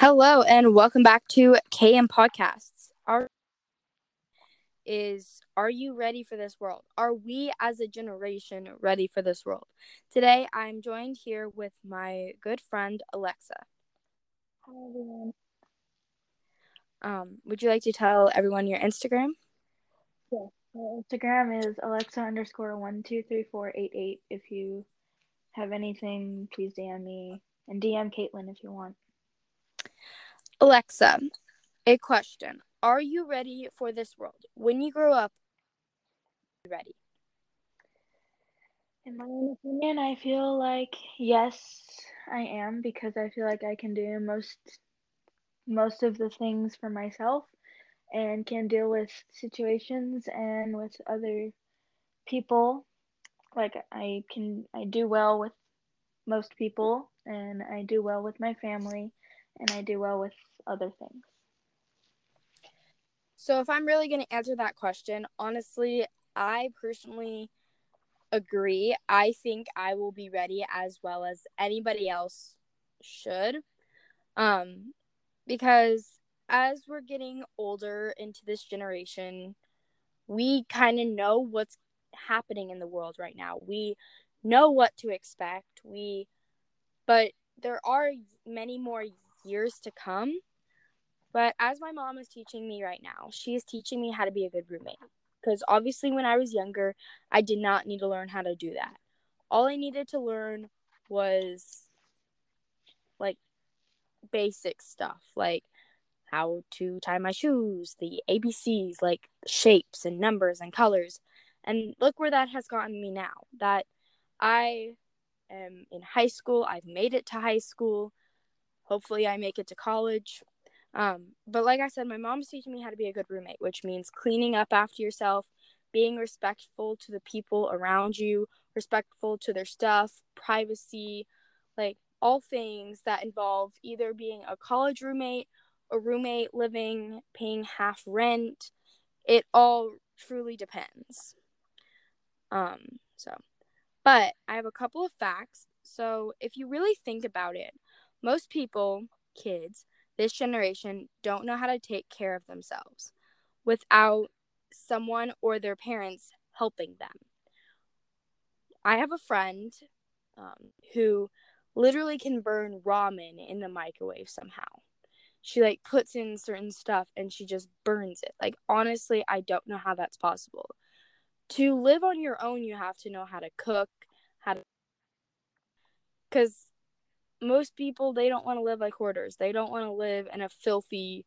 Hello and welcome back to KM Podcasts. Our is are you ready for this world? Are we as a generation ready for this world? Today I'm joined here with my good friend Alexa. Hi everyone. Um, would you like to tell everyone your Instagram? Yeah, my Instagram is Alexa underscore one two three four eight eight. If you have anything, please DM me and DM Caitlin if you want. Alexa, a question. Are you ready for this world? When you grow up, ready? In my own opinion, I feel like yes, I am because I feel like I can do most most of the things for myself and can deal with situations and with other people. Like I can I do well with most people and I do well with my family and I do well with other things. So, if I'm really going to answer that question, honestly, I personally agree. I think I will be ready as well as anybody else should. Um, because as we're getting older into this generation, we kind of know what's happening in the world right now. We know what to expect. We, but there are many more years to come. But as my mom is teaching me right now, she is teaching me how to be a good roommate. Because obviously, when I was younger, I did not need to learn how to do that. All I needed to learn was like basic stuff, like how to tie my shoes, the ABCs, like shapes and numbers and colors. And look where that has gotten me now. That I am in high school, I've made it to high school. Hopefully, I make it to college. Um, but like I said, my mom's teaching me how to be a good roommate, which means cleaning up after yourself, being respectful to the people around you, respectful to their stuff, privacy, like all things that involve either being a college roommate, a roommate living, paying half rent. It all truly depends. Um, so, but I have a couple of facts. So, if you really think about it, most people, kids, this generation don't know how to take care of themselves without someone or their parents helping them. I have a friend um, who literally can burn ramen in the microwave somehow. She like puts in certain stuff and she just burns it. Like honestly, I don't know how that's possible. To live on your own, you have to know how to cook, how to cuz most people they don't want to live like hoarders. They don't want to live in a filthy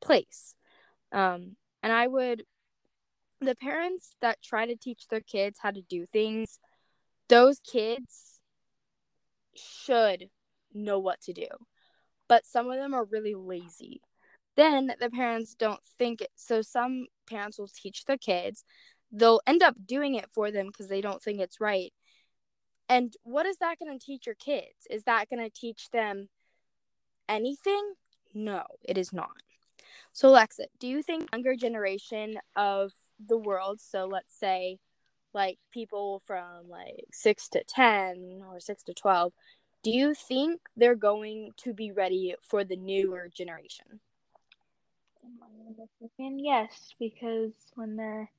place. Um, and I would the parents that try to teach their kids how to do things, those kids should know what to do. But some of them are really lazy. Then the parents don't think it. So some parents will teach their kids. They'll end up doing it for them because they don't think it's right. And what is that going to teach your kids? Is that going to teach them anything? No, it is not. So, Alexa, do you think younger generation of the world, so let's say like people from like 6 to 10 or 6 to 12, do you think they're going to be ready for the newer generation? Yes, because when they're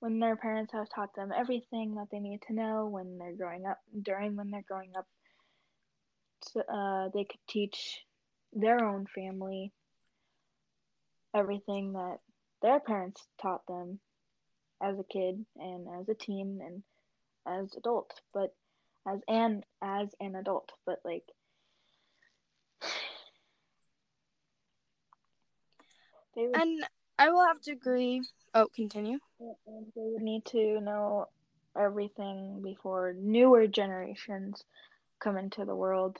when their parents have taught them everything that they need to know when they're growing up during when they're growing up so, uh, they could teach their own family everything that their parents taught them as a kid and as a teen and as adult but as an as an adult but like they would, and i will have to agree Oh, continue. They would need to know everything before newer generations come into the world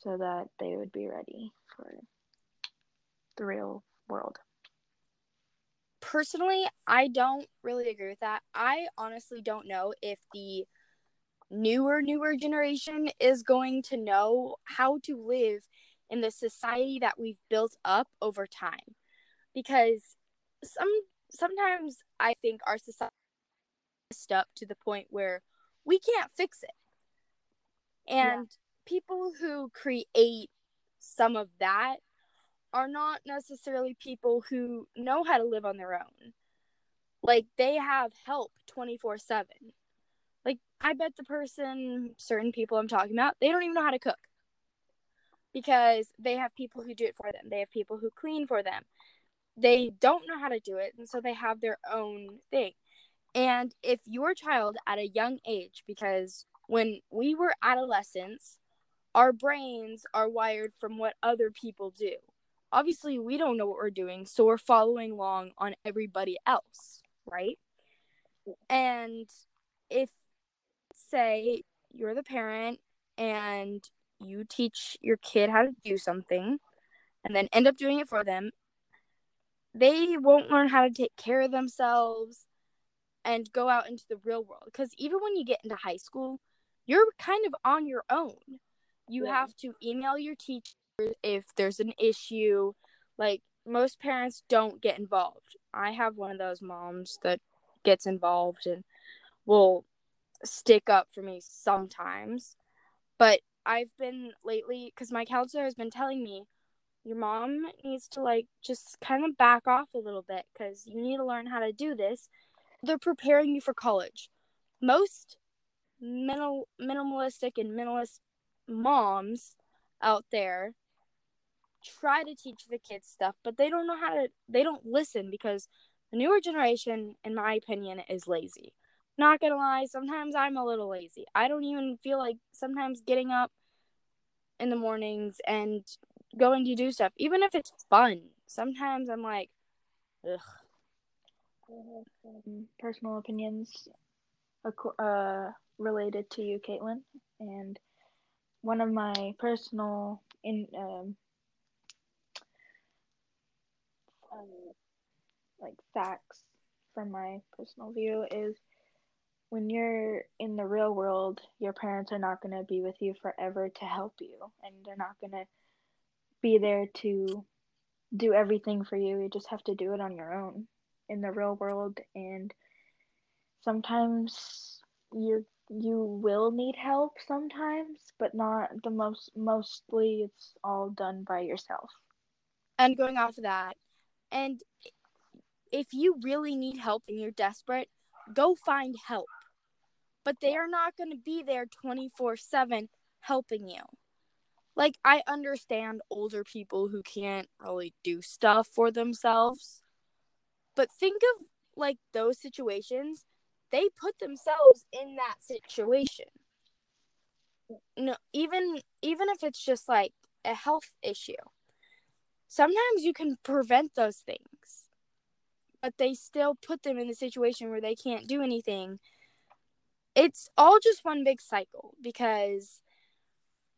so that they would be ready for the real world. Personally, I don't really agree with that. I honestly don't know if the newer newer generation is going to know how to live in the society that we've built up over time because some sometimes I think our society is up to the point where we can't fix it. And people who create some of that are not necessarily people who know how to live on their own. Like they have help 24 7. Like I bet the person, certain people I'm talking about, they don't even know how to cook because they have people who do it for them. They have people who clean for them. They don't know how to do it, and so they have their own thing. And if your child at a young age, because when we were adolescents, our brains are wired from what other people do. Obviously, we don't know what we're doing, so we're following along on everybody else, right? And if, say, you're the parent and you teach your kid how to do something and then end up doing it for them, they won't learn how to take care of themselves and go out into the real world. Because even when you get into high school, you're kind of on your own. You yeah. have to email your teacher if there's an issue. Like, most parents don't get involved. I have one of those moms that gets involved and will stick up for me sometimes. But I've been lately, because my counselor has been telling me, your mom needs to like just kind of back off a little bit because you need to learn how to do this. They're preparing you for college. Most minimal, minimalistic and minimalist moms out there try to teach the kids stuff, but they don't know how to, they don't listen because the newer generation, in my opinion, is lazy. Not gonna lie, sometimes I'm a little lazy. I don't even feel like sometimes getting up in the mornings and going to do stuff, even if it's fun. Sometimes I'm like, ugh. personal opinions uh, related to you, Caitlin, and one of my personal in um, um, like facts from my personal view is when you're in the real world, your parents are not going to be with you forever to help you, and they're not going to be there to do everything for you. You just have to do it on your own in the real world, and sometimes you you will need help sometimes, but not the most. Mostly, it's all done by yourself. And going off of that, and if you really need help and you're desperate, go find help. But they are not going to be there 24 7 helping you. Like, I understand older people who can't really do stuff for themselves. But think of like those situations, they put themselves in that situation. No, even even if it's just like a health issue. Sometimes you can prevent those things but they still put them in the situation where they can't do anything. It's all just one big cycle because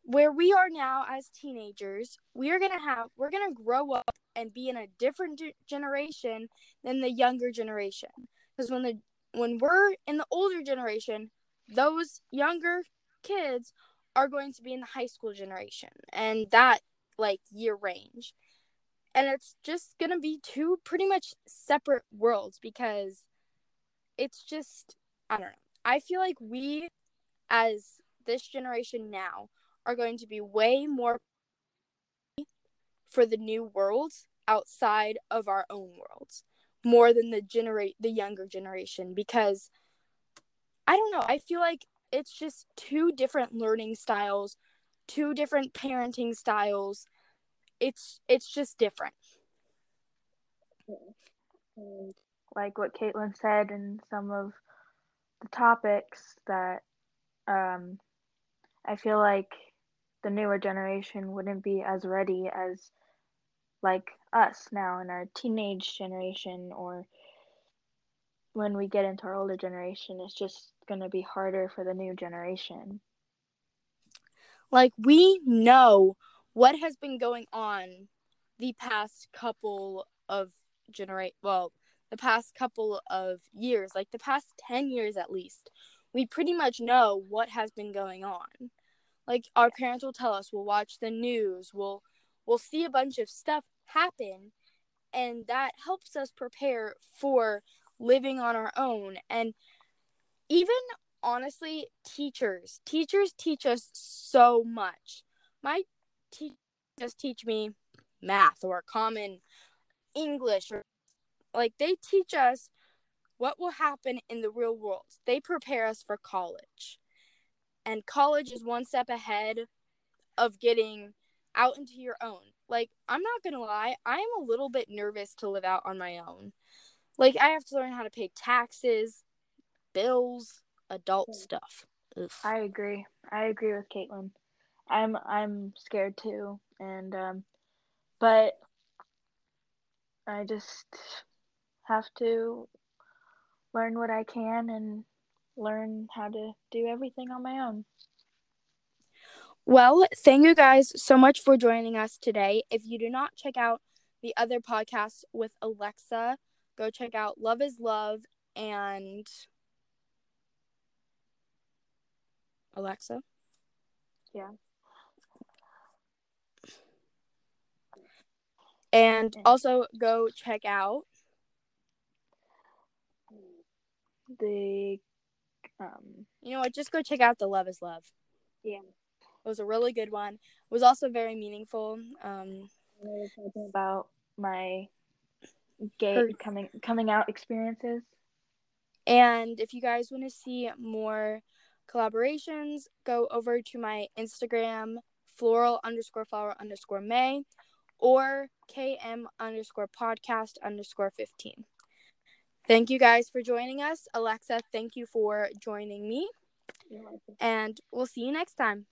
where we are now as teenagers, we are going to have we're going to grow up and be in a different generation than the younger generation. Because when the when we're in the older generation, those younger kids are going to be in the high school generation and that like year range and it's just going to be two pretty much separate worlds because it's just I don't know. I feel like we as this generation now are going to be way more for the new worlds outside of our own worlds more than the generate the younger generation because I don't know, I feel like it's just two different learning styles, two different parenting styles it's it's just different. Like what Caitlin said and some of the topics that um, I feel like the newer generation wouldn't be as ready as like us now in our teenage generation or when we get into our older generation it's just going to be harder for the new generation. Like we know what has been going on the past couple of generate well the past couple of years like the past 10 years at least we pretty much know what has been going on like our parents will tell us we'll watch the news we'll we'll see a bunch of stuff happen and that helps us prepare for living on our own and even honestly, teachers, teachers teach us so much. My teachers just teach me math or common English or like they teach us what will happen in the real world. They prepare us for college. And college is one step ahead of getting out into your own. Like, I'm not to lie, I am a little bit nervous to live out on my own. Like, I have to learn how to pay taxes, bills, adult stuff. Oof. I agree. I agree with Caitlin. I'm I'm scared too, and um, but I just have to learn what I can and learn how to do everything on my own. Well, thank you guys so much for joining us today. If you do not check out the other podcasts with Alexa, go check out Love is Love and Alexa. Yeah. And also go check out the um you know what, just go check out the Love is Love. Yeah. It was a really good one. It was also very meaningful. Um talking about my gay her- coming coming out experiences. And if you guys want to see more collaborations, go over to my Instagram, floral underscore flower underscore May, or KM underscore podcast underscore 15. Thank you guys for joining us. Alexa, thank you for joining me. And we'll see you next time.